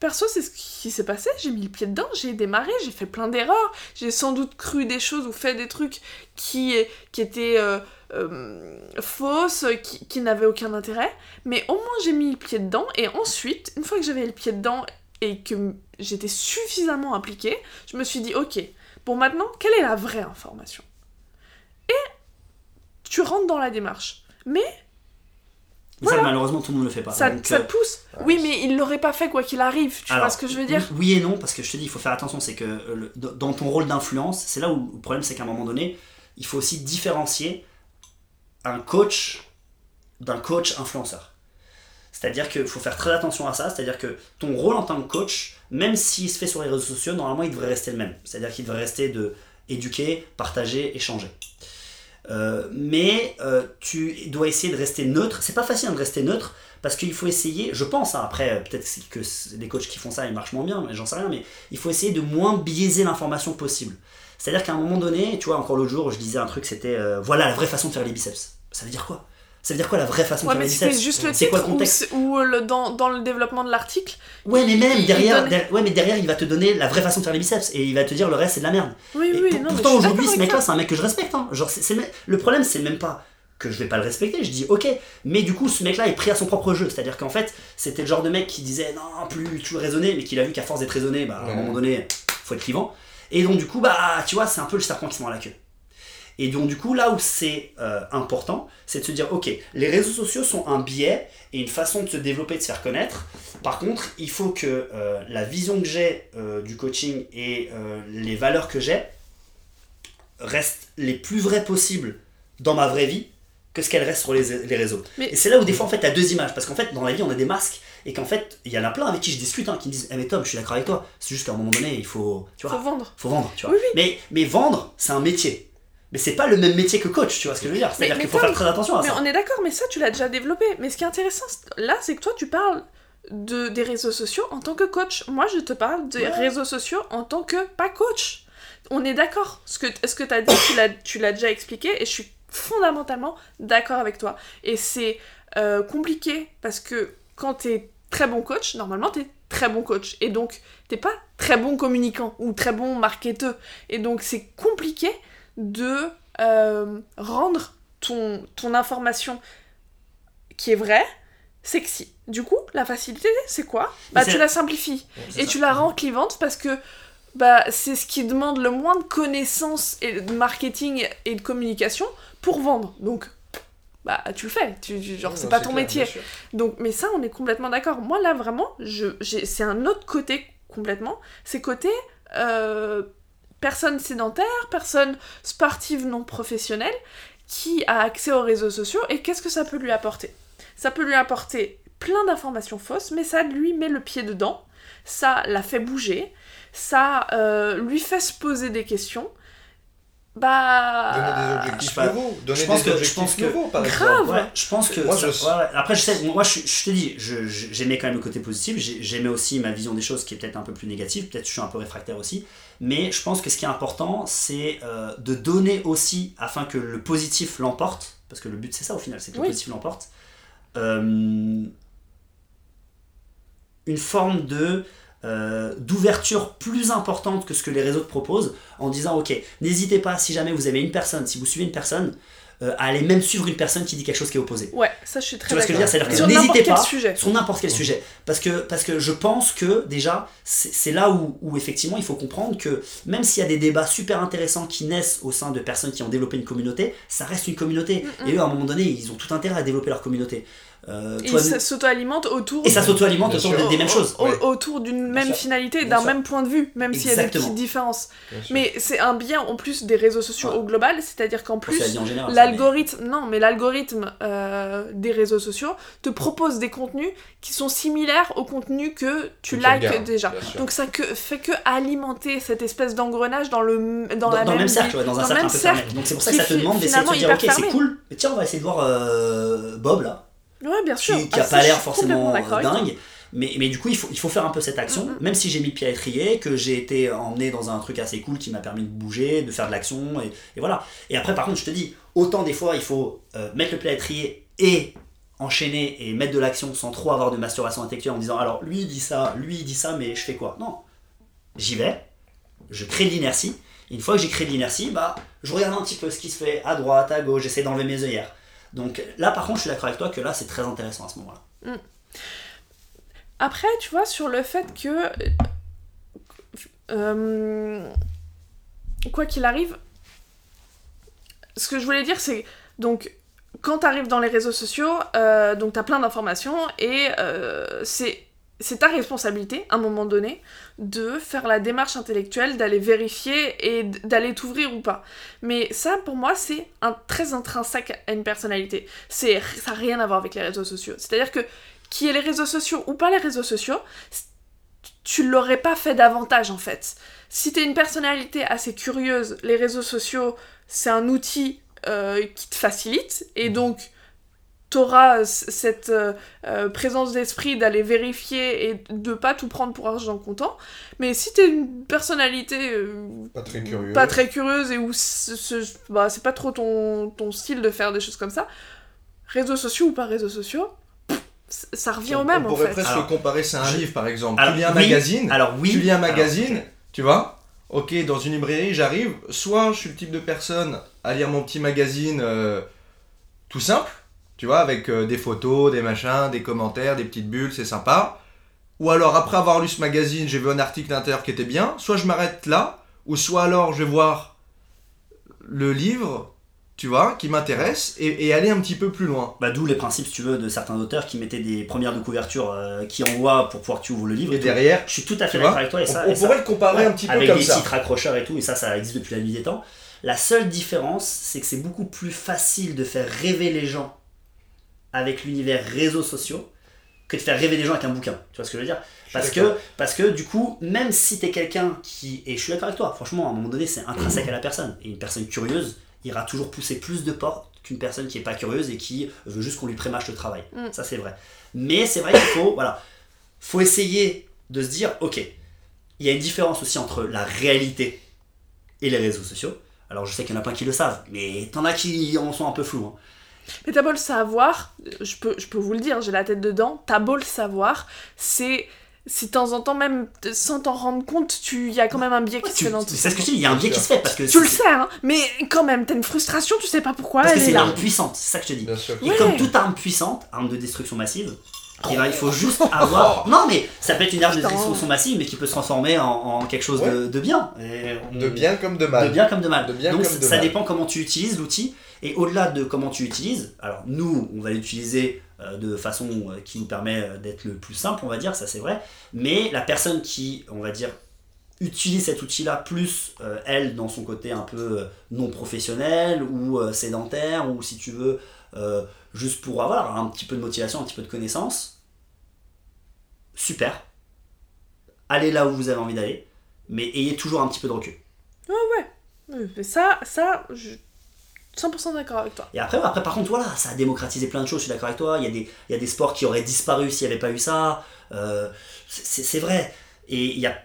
Perso, c'est ce qui s'est passé, j'ai mis le pied dedans, j'ai démarré, j'ai fait plein d'erreurs, j'ai sans doute cru des choses ou fait des trucs qui, étaient euh, euh, fausses, qui, qui n'avaient aucun intérêt, mais au moins j'ai mis le pied dedans, et ensuite, une fois que j'avais le pied dedans et que j'étais suffisamment impliquée, je me suis dit, ok, bon maintenant, quelle est la vraie information? Et tu rentres dans la démarche. Mais Mais ça, malheureusement, tout le monde le fait pas. ça, Donc, ça euh, te pousse. Ouais, oui, mais il l'aurait pas fait quoi qu'il arrive. Tu Alors, vois ce que je veux dire oui, et non, parce que je te dis, il faut faire attention, c'est que euh, le- dans ton rôle d'influence, c'est là où le problème, c'est qu'à un moment donné, il faut aussi différencier un coach d'un coach influenceur. C'est-à-dire qu'il faut faire très attention à ça, c'est-à-dire que ton rôle en tant que coach, même s'il se fait sur les réseaux sociaux, normalement il devrait rester le même. C'est-à-dire qu'il devrait rester de éduquer, partager, échanger. Euh, mais euh, tu dois essayer de rester neutre. C'est pas facile de rester neutre parce qu'il faut essayer, je pense, hein, après euh, peut-être que les coachs qui font ça ils marchent moins bien, mais j'en sais rien, mais il faut essayer de moins biaiser l'information possible. C'est-à-dire qu'à un moment donné, tu vois, encore l'autre jour, je disais un truc, c'était voilà la vraie façon de faire les biceps. Ça veut dire quoi? Ça veut dire quoi la vraie façon Ouais, de faire mais les c'était biceps juste le C'est quoi le ou, contexte c'est- ou le, dans, dans le développement de l'article. Ouais, mais même derrière, donne- der- ouais, mais derrière, il va te donner la vraie façon de faire les biceps et il va te dire le reste c'est de la merde. Oui, Et oui, pour- non, mais pourtant aujourd'hui, ce mec-là, toi. c'est un mec que je respecte. hein. Genre, c'est- c'est le problème, c'est même pas que je vais pas le respecter. Je dis ok, mais du coup, ce mec-là est pris à son propre jeu. C'est-à-dire qu'en fait, c'était le genre de mec qui disait non, plus tu raisonner, mais qu'il a vu qu'à force d'être raisonné, bah, à un moment donné, faut être clivant. Et donc du coup, bah, tu vois, c'est un peu le serpent qui se mord la queue. Et donc du coup, là où c'est euh, important, c'est de se dire, ok, les réseaux sociaux sont un biais et une façon de se développer, de se faire connaître. Par contre, il faut que euh, la vision que j'ai euh, du coaching et les valeurs que j'ai restent les plus vraies possibles dans ma vraie vie que ce qu'elles restent sur les, les réseaux. Mais- Et c'est là où des fois, en fait, tu as deux images. Parce qu'en fait, dans la vie, on a des masques. Et qu'en fait, il y en a plein avec qui je discute, hein, qui me disent Eh, mais Tom, je suis d'accord avec toi. C'est juste qu'à un moment donné, il faut. Tu vois, Faut vendre. faut vendre, tu vois. Oui, oui. Mais, mais vendre, c'est un métier. Mais c'est pas le même métier que coach, tu vois ce que je veux dire. C'est-à-dire mais qu'il faut faire très attention à Mais ça. on est d'accord, mais ça, tu l'as déjà développé. Mais ce qui est intéressant là, c'est que toi, tu parles de, des réseaux sociaux en tant que coach. Moi, je te parle des Ouais. réseaux sociaux en tant que pas coach. On est d'accord. Ce que, ce que tu as dit, tu l'as- tu l'as déjà expliqué et je suis fondamentalement d'accord avec toi. Et c'est euh, compliqué parce que quand tu es très bon coach, normalement, tu es très bon coach. Et donc, t'es pas très bon communicant ou très bon marketeur. Et donc, c'est compliqué de euh, rendre ton, ton information qui est vraie sexy. Du coup, la facilité, c'est quoi? Bah, tu la simplifies et ça. tu la rends clivante parce que bah, c'est ce qui demande le moins de connaissances et de marketing et de communication pour vendre. Donc, bah, tu le fais. Tu, tu- genre, c'est pas ton métier. Donc, mais ça, on est complètement d'accord. Moi, là, vraiment, je, c'est un autre côté complètement. C'est côté euh, personne sédentaire, personne sportive non professionnelle qui a accès aux réseaux sociaux et qu'est-ce que ça peut lui apporter? Ça peut lui apporter plein d'informations fausses, mais ça lui met le pied dedans, ça la fait bouger, ça euh, lui fait se poser des questions. Bah. Donner des je objectifs pas. nouveaux. Donner Je pense des que- je objectifs pense que- nouveaux, par Grave. exemple. Ouais, je pense que. Moi, ça- je-. Après, je sais, moi, je, je te dis, je- je- j'aimais quand même le côté positif. j'ai- J'aimais aussi ma vision des choses qui est peut-être un peu plus négative. Peut-être que je suis un peu réfractaire aussi. Mais je pense que ce qui est important, c'est euh, de donner aussi, afin que le positif l'emporte, parce que le but c'est ça au final, c'est que le positif l'emporte, euh, une forme de euh, d'ouverture plus importante que ce que les réseaux te proposent en disant ok n'hésitez pas si jamais vous aimez une personne si vous suivez une personne euh, à aller même suivre une personne qui dit quelque chose qui est opposé. Ouais, ça je suis très tu vois ce que je veux dire? C'est-à-dire que n'hésitez pas sujet. sur n'importe quel sujet. Parce que parce que je pense que déjà c'est c'est là où, où effectivement il faut comprendre que même s'il y a des débats super intéressants qui naissent au sein de personnes qui ont développé une communauté ça reste une communauté. Mm, mm. et eux à un moment donné ils ont tout intérêt à développer leur communauté Euh, Et ça s'auto-alimente autour et ça s'auto-alimente autour des mêmes choses Ouais. autour d'une même sûr. finalité, d'un même point de vue, même s'il y a des petites différences. Mais c'est un bien en plus des réseaux sociaux Ouais. au global, c'est-à-dire qu'en plus, l'algorithme, non, mais l'algorithme euh, des réseaux sociaux te propose des contenus qui sont similaires aux contenus que tu likes déjà. Donc ça que, fait que alimenter cette espèce d'engrenage dans le dans, dans, la dans le même cercle, ouais, dans un dans cercle un peu même fermé. cercle. Donc c'est pour ça que ça te demande d'essayer de te dire ok c'est cool, mais tiens on va essayer de voir euh, Bob là, Ouais, bien sûr. qui, qui Ah, a pas l'air forcément dingue. Mais, mais du coup, il faut, il faut faire un peu cette action, Mhm. même si j'ai mis le pied à l'étrier, que j'ai été emmené dans un truc assez cool qui m'a permis de bouger, de faire de l'action, et, et voilà. Et après, par contre, je te dis, autant des fois, il faut euh, mettre le pied à l'étrier et enchaîner et mettre de l'action sans trop avoir de masturbation intellectuelle en disant alors lui il dit ça, lui il dit ça, mais je fais quoi? Non. J'y vais, je crée de l'inertie. Une fois que j'ai créé de l'inertie, bah, je regarde un petit peu ce qui se fait à droite, à gauche, j'essaie d'enlever mes œillères. Donc là, par contre, je suis d'accord avec toi que là, c'est très intéressant à ce moment-là. Après, tu vois, sur le fait que. euh, quoi qu'il arrive, ce que je voulais dire, c'est Donc, quand tu arrives dans les réseaux sociaux, euh, donc tu as plein d'informations et euh, c'est c'est ta responsabilité, à un moment donné, de faire la démarche intellectuelle, d'aller vérifier et d'aller t'ouvrir ou pas. Mais ça, pour moi, c'est un, très intrinsèque à une personnalité. C'est, ça n'a rien à voir avec les réseaux sociaux. C'est-à-dire que qui ait les réseaux sociaux ou pas les réseaux sociaux, tu l'aurais pas fait davantage en fait. Si t'es une personnalité assez curieuse, les réseaux sociaux, c'est un outil euh, qui te facilite et donc t'auras c- cette euh, euh, présence d'esprit d'aller vérifier et de pas tout prendre pour argent comptant. Mais si t'es une personnalité euh, Pas très curieux. pas très curieuse et où bah, c'est pas trop ton, ton style de faire des choses comme ça, réseaux sociaux ou pas réseaux sociaux, pff, ça revient au même on en pourrait fait. presque Alors, comparer ça à un je- livre par exemple. Alors, tu lis un oui, magazine, Alors oui. tu lis un alors, magazine, tu vois Ok, dans une librairie, j'arrive. Soit je suis le type de personne à lire mon petit magazine euh, tout simple, tu vois, avec euh, des photos, des machins, des commentaires, des petites bulles, c'est sympa. Ou alors après avoir lu ce magazine, j'ai vu un article d'intérieur qui était bien. Soit je m'arrête là, ou soit alors je vais voir le livre, tu vois, qui m'intéresse et, et aller un petit peu plus loin. Bah, D'où les principes, si tu veux, de certains auteurs qui mettaient des premières de couverture euh, qui envoient pour pouvoir que tu ouvres le livre. Et et tout. derrière, Je suis tout à fait d'accord avec toi. Et on, ça, on et ça- pourrait le comparer Ouais, un petit peu avec comme des ça. titres accrocheurs et tout, et ça, ça existe depuis la nuit des temps. La seule différence, c'est que c'est beaucoup plus facile de faire rêver les gens avec l'univers réseaux sociaux que de faire rêver les gens avec un bouquin. Tu vois ce que je veux dire? Parce que, parce que du coup, même si t'es quelqu'un qui. Et je suis d'accord avec toi, franchement, à un moment donné, c'est intrinsèque à la personne. Et une personne curieuse ira toujours pousser plus de portes qu'une personne qui est pas curieuse et qui veut juste qu'on lui prémâche le travail. Mm. Ça, c'est vrai. Mais c'est vrai qu'il faut. Voilà. Faut essayer de se dire, ok, il y a une différence aussi entre la réalité et les réseaux sociaux. Alors je sais qu'il y en a plein qui le savent, mais t'en as qui en sont un peu flous. hein. Mais t'as beau le savoir, je peux, je peux vous le dire, j'ai la tête dedans, t'as beau le savoir, c'est. Si de temps en temps, même sans t'en rendre compte, tu y a quand même un biais qui se Tu- fait dans tout C'est ce que je dis, il y a un biais qui se fait parce que Tu le c'est- sais, hein, mais quand même, t'as une frustration, tu sais pas pourquoi parce que c'est est une là. arme puissante, c'est ça que je te dis. Bien sûr. Et Ouais. comme toute arme puissante, arme de destruction massive, eh ben, il faut juste avoir. Non, mais ça peut être une arme de destruction massive, mais qui peut se transformer en, en quelque chose de, de bien. Et on- De bien comme de mal. De bien comme de mal. De bien Donc comme de ça mal. dépend comment tu utilises l'outil. Et au-delà de comment tu utilises, alors nous, on va l'utiliser euh, de façon euh, qui nous permet euh, d'être le plus simple, on va dire, ça c'est vrai. Mais la personne qui, on va dire, utilise cet outil-là, plus elle dans son côté un peu non professionnel ou sédentaire, ou si tu veux, juste pour avoir un petit peu de motivation, un petit peu de connaissance, super. Allez là où vous avez envie d'aller, mais ayez toujours un petit peu de recul. Oui, mais ça, ça, je 100% d'accord avec toi. Et après, après, par contre, voilà, ça a démocratisé plein de choses, je suis d'accord avec toi. Il y, a des, il y a des sports qui auraient disparu s'il n'y avait pas eu ça. Euh, c'est vrai. Et il y a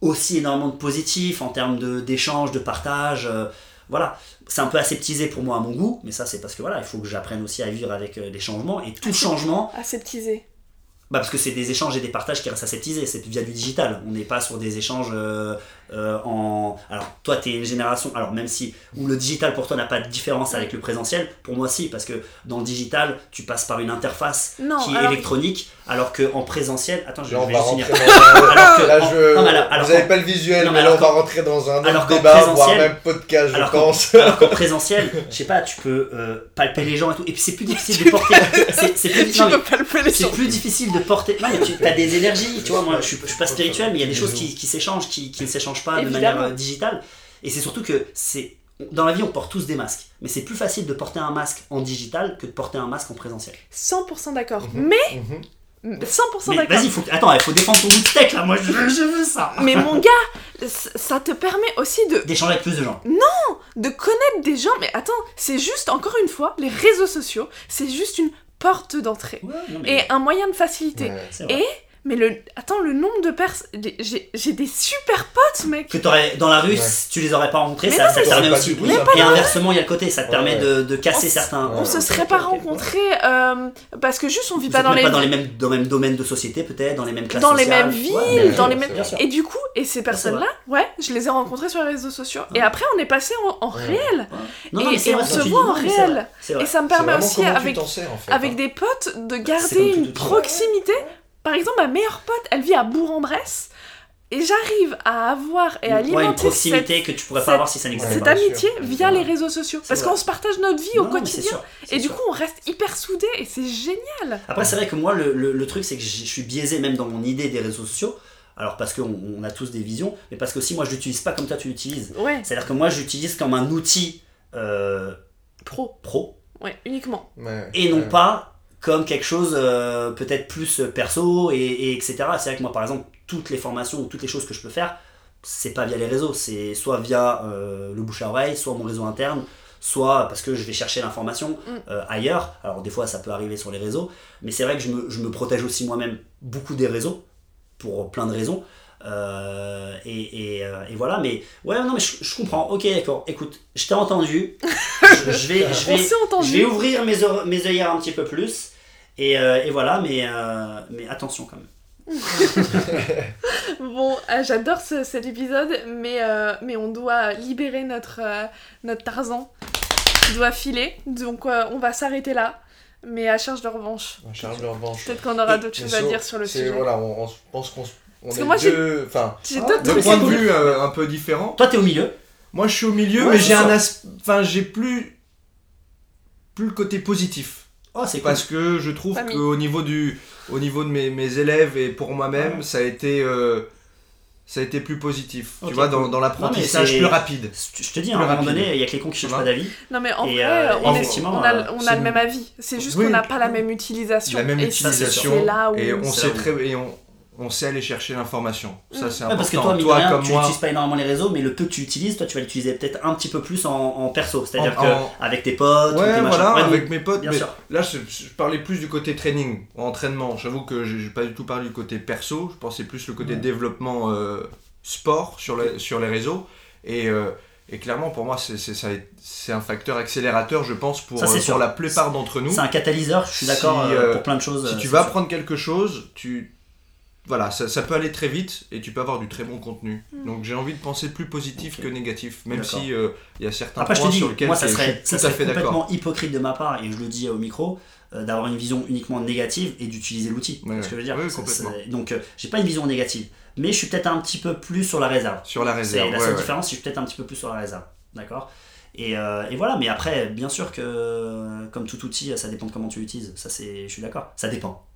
aussi énormément de positifs en termes de- d'échange, de, partage. euh, voilà. C'est un peu aseptisé pour moi à mon goût, mais ça, c'est parce que voilà, il faut que j'apprenne aussi à vivre avec euh, des changements. Et tout changement, Aseptisé. bah parce que c'est des échanges et des partages qui restent aseptisés, c'est via du digital. On n'est pas sur des échanges euh, euh, en. Alors, toi, tu es une génération, alors même si. où le digital pour toi n'a pas de différence avec le présentiel, pour moi, si, parce que dans le digital, tu passes par une interface Non, qui est électronique, alors qu'en présentiel. Attends, je vais juste finir. dans un... Alors que- là, je... non, mais alors- alors Vous n'avez pas le visuel, Non, mais mais là, on va rentrer dans un alors autre qu'en débat, voire même podcast, je Alors qu'en, pense. alors qu'en présentiel, je sais pas, tu peux euh, palper les gens et tout. Et puis c'est plus difficile de porter. C'est, c'est plus, c'est gens. plus difficile de porter. Non, mais tu as des énergies, tu vois. Moi, je suis, je suis pas spirituel, mais il y a des choses qui, qui s'échangent, qui, qui ne s'échangent pas de manière euh, digitale. Et c'est surtout que c'est. Dans la vie, on porte tous des masques. Mais c'est plus facile de porter un masque en digital que de porter un masque en présentiel. 100% d'accord. Mhm. Mais, Mhm. 100% Mais d'accord. vas-y, faut, attends, il faut défendre ton bout de steak là. Moi, je, veux- je veux ça. Mais mon gars, ça te permet aussi de, D'échanger avec plus de gens. de connaître des gens. Mais attends, c'est juste, encore une fois, les réseaux sociaux, c'est juste une porte d'entrée. Ouais, non, mais Et un moyen de facilité. Ouais. Et, mais le, attends, le nombre de personnes. J'ai j'ai des super potes, mec. que t'aurais dans la rue, Ouais. tu les aurais pas rencontrés, Mais ça, non, ça te permet aussi. ça. et inversement, il y a le côté, ça te Ouais, permet ouais. de, de casser On certains. On se serait pas rencontrés euh, parce que juste on vit Vous pas dans les, pas dans les mêmes, dans les mêmes domaines de société, peut-être, dans les mêmes classes dans les mêmes villes, Ouais, dans les mêmes. Et du coup, et ces personnes-là, ouais, je les ai rencontrées sur les réseaux sociaux. Et après, on est passé en, réel. Non, Et- non, et vrai, on se voit en réel. Et ça me permet aussi avec hein. des potes de garder une proximité. Par exemple, ma meilleure pote, elle vit à Bourg-en-Bresse. Et j'arrive à avoir et à Ouais, alimenter une proximité cette, que tu pourrais cette- pas avoir si ça n'existait cette pas. bien amitié sûr. via les réseaux sociaux. Parce qu'on se partage notre vie Non, au quotidien. sûr, Et du sûr. coup, on reste hyper soudés et c'est génial. Après, c'est vrai que moi, le, le- le truc, c'est que je suis biaisé même dans mon idée des réseaux sociaux. Alors, parce qu'on on a tous des visions, mais parce que aussi, moi, je l'utilise pas comme toi, tu l'utilises. Ouais, C'est-à-dire que moi, j'utilise comme un outil euh, pro. pro Ouais, uniquement. Ouais, et non pas comme quelque chose euh, peut-être plus perso et, et etc. C'est vrai que moi, par exemple, toutes les formations ou toutes les choses que je peux faire, c'est pas via les réseaux, c'est soit via euh, le bouche à oreille, soit mon réseau interne, soit parce que je vais chercher l'information Mm. euh, ailleurs. Alors des fois, ça peut arriver sur les réseaux, mais c'est vrai que je me, je me protège aussi moi-même beaucoup des réseaux pour plein de raisons. Euh, et, et, euh, et voilà, mais ouais, non, mais je, je comprends. Ok, d'accord. Écoute, je t'ai entendu. je, je vais, je vais, je vais ouvrir mes, mes œillères un petit peu plus. Et, euh, et voilà, mais, euh, mais attention quand même. Bon, euh, j'adore ce- cet épisode, mais, euh, mais on doit libérer notre, euh, notre Tarzan qui doit filer. Donc euh, on va s'arrêter là, mais à charge de revanche. Un charge de revanche. Peut-être qu'on aura d'autres choses à dire sur le c'est- sujet. Voilà, on, on se- pense qu'on se- on Parce est que moi, j'ai- deux. Enfin, J'ai Ah, deux points à de vue euh, un peu différents. Toi, t'es au milieu. Moi, je suis au milieu, Ouais, mais j'ai un as... Enfin, j'ai plus. Plus le côté positif. Oh, c'est cool. Parce que je trouve Famille. qu'au niveau, du... au niveau de mes, mes élèves et pour moi-même, Ouais. ça a été. euh, Ça a été plus positif, tu vois, dans, cool. dans l'apprentissage plus rapide. Je te dis, à un moment rapide. donné, il y a que les cons qui changent pas d'avis. Non mais en Et, vrai, euh, on, effectivement, on a, euh, on a le même avis. C'est juste Oui. qu'on n'a pas la même utilisation. La même Et ça, c'est- utilisation C'est là où... et on sait très et on, on sait aller chercher l'information. Ça c'est Ouais, important. parce que toi, toi rien, comme tu n'utilises pas énormément les réseaux, mais le peu que tu utilises, toi, tu vas l'utiliser peut-être un petit peu plus en, en perso. C'est-à-dire En- que en- avec tes potes, ou Ouais, tes voilà, avec mes potes. bien mais sûr. là, je, je parlais plus du côté training, entraînement. J'avoue que j'ai j'ai pas du tout parlé du côté perso. Je pensais plus le côté développement euh, sport sur les, sur les réseaux. Et, euh, et clairement, pour moi, c'est un facteur accélérateur, je pense, pour, Ça, euh, pour la plupart d'entre nous. C'est un catalyseur, je suis d'accord, Si, euh, pour plein de choses. Si tu vas sûr. apprendre quelque chose, tu voilà, ça, ça peut aller très vite et tu peux avoir du très bon contenu. Mm. Donc j'ai envie de penser plus positif que négatif, même si euh, il y a certains Après, je te points dis, sur lesquels moi, ça serait, je ça à fait complètement hypocrite de ma part, et je le dis au micro, euh, d'avoir une vision uniquement négative et d'utiliser l'outil. Ouais, C'est ce que je veux dire? ouais, Ça, Donc, euh, j'ai pas une vision négative, mais je suis peut-être un petit peu plus sur la réserve. Sur la C'est réserve, la seule ouais. différence, c'est que je suis peut-être un petit peu plus sur la réserve. D'accord? Et, euh, et voilà, mais après, bien sûr que, comme tout outil, ça dépend de comment tu l'utilises. Ça, c'est, je suis d'accord. Ça dépend.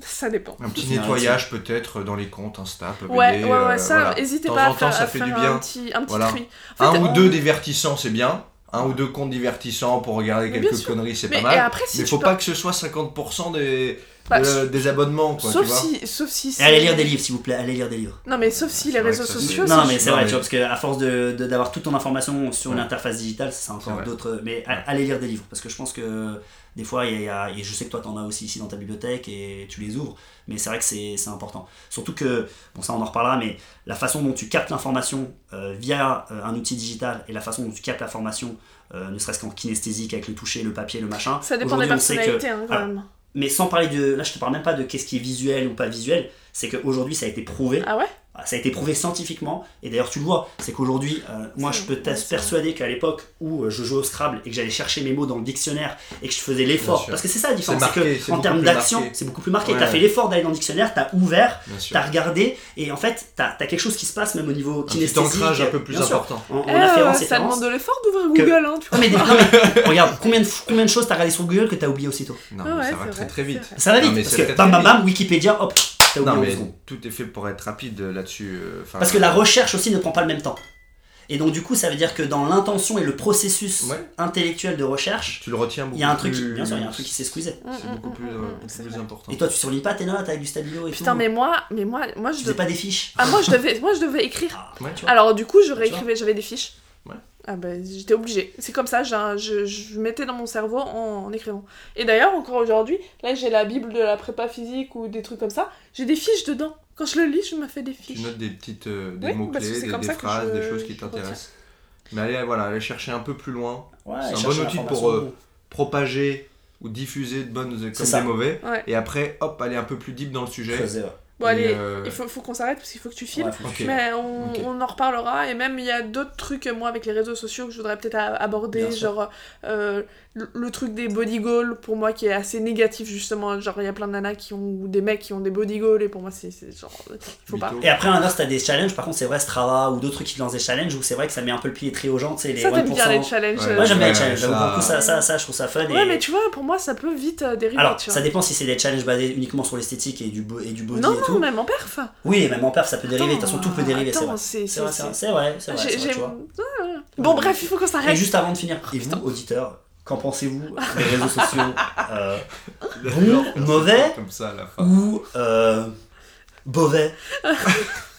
Ça dépend. Un petit un nettoyage peut-être dans les comptes Insta, Ouais, ouais, ouais, euh, ça, voilà. n'hésitez pas temps à faire, ça à fait faire du un bien. petit, un petit Voilà. tri. En fait, Un ou on- deux divertissants, c'est bien. Un ou deux comptes divertissants pour regarder Mais quelques conneries, c'est pas et mal. après, si Mais faut peux- pas que ce soit 50% des, Bah, de- des abonnements, quoi, sauf tu vois. si, sauf si. Et c'est- allez lire des livres, s'il vous plaît, allez lire des livres. Non mais sauf si les réseaux sociaux. Non, mais c'est vrai, mais- tu vois, parce qu'à force de, de- d'avoir toute ton information sur une interface digitale, c'est encore d'autres. Mais a- Ouais. allez lire des livres, parce que je pense que des fois, il y a, il y a- et je sais que toi, t'en as aussi ici dans ta bibliothèque et tu les ouvres, mais c'est vrai que c'est c'est important. Surtout que, bon, ça on en reparlera, mais la façon dont tu captes l'information euh, via euh, un outil digital et la façon dont tu captes l'information, euh, ne serait-ce qu'en kinesthésique avec le toucher, le papier, le machin. Ça dépend des sait que- personnalités hein, quand Alors, même. Mais sans parler de. Là, je te parle même pas de qu'est-ce qui est visuel ou pas visuel, c'est qu'aujourd'hui, ça a été prouvé. Ah ouais? Ça a été prouvé scientifiquement, et d'ailleurs tu le vois, c'est qu'aujourd'hui, euh, moi je peux c'est persuader qu'à l'époque où euh, je jouais au Scrabble et que j'allais chercher mes mots dans le dictionnaire et que je faisais l'effort, parce que c'est ça la différence, C'est que en termes d'action, c'est beaucoup plus marqué. Ouais. T'as fait l'effort d'aller dans le dictionnaire, t'as ouvert, t'as regardé, et en fait t'as as quelque chose qui se passe même au niveau Un petit kinesthésique. ancrage un peu plus important. En, en Eh, ça demande de l'effort d'ouvrir Que- Google, hein, tu vois. Non, mais, non, mais regarde, combien de, combien de choses t'as regardé sur Google que t'as oublié aussitôt? Non, Ah ouais, ça va très vrai, très vite. Ça va vite, parce que bam bam bam, Wikipédia, hop, t'as oublié Non, mais tout est fait pour être rapide euh, là-dessus. euh, enfin, Parce que la recherche aussi ne prend pas le même temps. Et donc du coup, ça veut dire que dans l'intention et le processus Ouais. intellectuel de recherche, tu le retiens beaucoup il y a un truc, qui- plus- bien sûr, il y a un truc qui s'est squeezé. C'est beaucoup plus, euh, beaucoup c'est plus vrai. important. Et toi, tu surlis pas tes notes avec du stabilo et Putain, tout mais moi, mais moi, moi je Tu devais. pas des fiches Ah, moi je devais, moi je devais écrire. Ah, Ouais. tu vois. Alors du coup, je vois réécrivais, j'avais des fiches. Ah bah j'étais obligée. C'est comme ça, je, je mettais dans mon cerveau en, en écrivant. Et d'ailleurs, encore aujourd'hui, là j'ai la bible de la prépa physique ou des trucs comme ça, j'ai des fiches dedans. Quand je le lis, je me fais des Tu fiches. notes des petites euh, des Oui, mots parce que clés, c'est des, comme phrases, je- des choses qui t'intéressent. Mais allez, voilà, allez chercher un peu plus loin, Ouais, c'est un bon outil pour, euh, propager ou diffuser de bonnes comme ça. des mauvais. Ouais. Et après, hop, aller un peu plus deep dans le sujet. Creuser, ouais. Bon, Et, allez, euh, il faut, faut qu'on s'arrête parce qu'il faut que tu files. Ouais, faut- Ok. Mais on, on en reparlera et même il y a d'autres trucs moi avec les réseaux sociaux que je voudrais peut-être aborder genre euh, le, le truc des body goals pour moi qui est assez négatif justement genre il y a plein de nanas qui ont ou des mecs qui ont des body goals et pour moi c'est c'est genre il faut pas. Et après, à l'inverse, t'as des challenges. Par contre, c'est vrai, Strava ou d'autres trucs qui lancent des challenges où c'est vrai que ça met un peu le pied très aux gens. Tu sais, les ça t'aimes 1%. bien les challenges Ouais. euh, Moi, j'aime bien les challenges. ça- j'avoue, pour le coup, ça, ça, ça, je trouve ça fun. ouais et- mais tu vois pour moi ça peut vite euh, dériver Alors, tu ça dépend si c'est des challenges basés uniquement sur l'esthétique et du, beau- et du body non et non tout. même en perf Oui, et même en perf, ça peut dériver. De toute façon, tout peut dériver, c'est vrai. c'est vrai, c'est- vrai, c'est vrai, vrai, ouais. bon bref il faut qu'on Et s'arrête juste avant de finir, et vous, auditeurs, qu'en pensez-vous des réseaux sociaux euh, Bon, mauvais Comme ça à la fin. ou euh, mauvais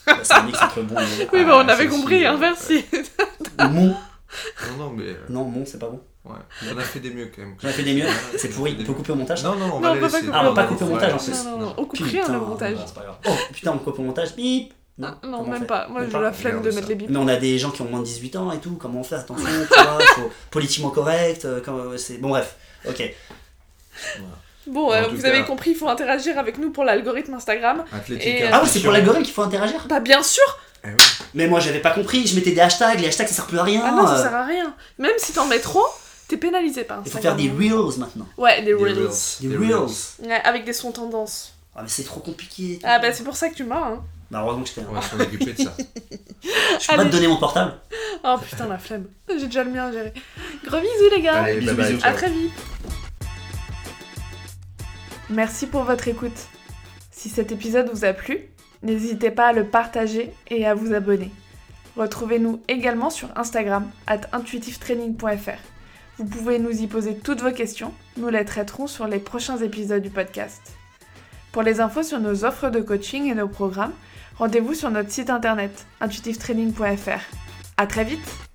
Bah, C'est un mix entre bon et mauvais. oui Ah, bah on avait compris hein euh, merci Ou mon Non, non, mais. euh, Non, mon, c'est pas bon. Ouais. On a fait des mieux quand même. J'en ai fait des mieux. C'est on a pourri. On peut mieux. couper au montage Non, non, on Non, va on peut pas couper Ah, on va au pas montage. couper au montage en plus. non non non on coupe rien le montage bah. Oh putain, on coupe au montage. Bip Non, Ah, non on même pas moi j'ai la flemme de mettre les bips Mais on a des gens qui ont moins de 18 ans et tout, comment on fait Attention, tu vois, faut politiquement correct, euh, c'est... Bon bref, ok. Bon, euh, vous cas- avez compris, il faut interagir avec nous pour l'algorithme Instagram. Athlétique. Et, euh, Ah oui, c'est pour l'algorithme qu'il faut interagir Bah bien sûr Eh oui. Mais moi j'avais pas compris, je mettais des hashtags, les hashtags ça sert plus à rien Ah non, ça sert à rien. Même si t'en mets trop, t'es pénalisé par Il faut faire des reels maintenant. Ouais, des Des reels. reels. Des Des reels. Ouais, avec des sons tendances. Ah mais c'est trop compliqué. Ah bah c'est pour ça que tu m'as, hein. Bah heureusement que je t'ai On va s'en occuper de ça. Je peux pas te donner mon portable Oh putain, la flemme. J'ai déjà le mien à gérer. Gros bisous les gars Allez, bisous, bye bye. bisous. À très vite Merci pour votre écoute. Si cet épisode vous a plu, n'hésitez pas à le partager et à vous abonner. Retrouvez-nous également sur Instagram, at intuitivetraining.fr. Vous pouvez nous y poser toutes vos questions, nous les traiterons sur les prochains épisodes du podcast. Pour les infos sur nos offres de coaching et nos programmes, rendez-vous sur notre site internet intuitivetraining.fr. À très vite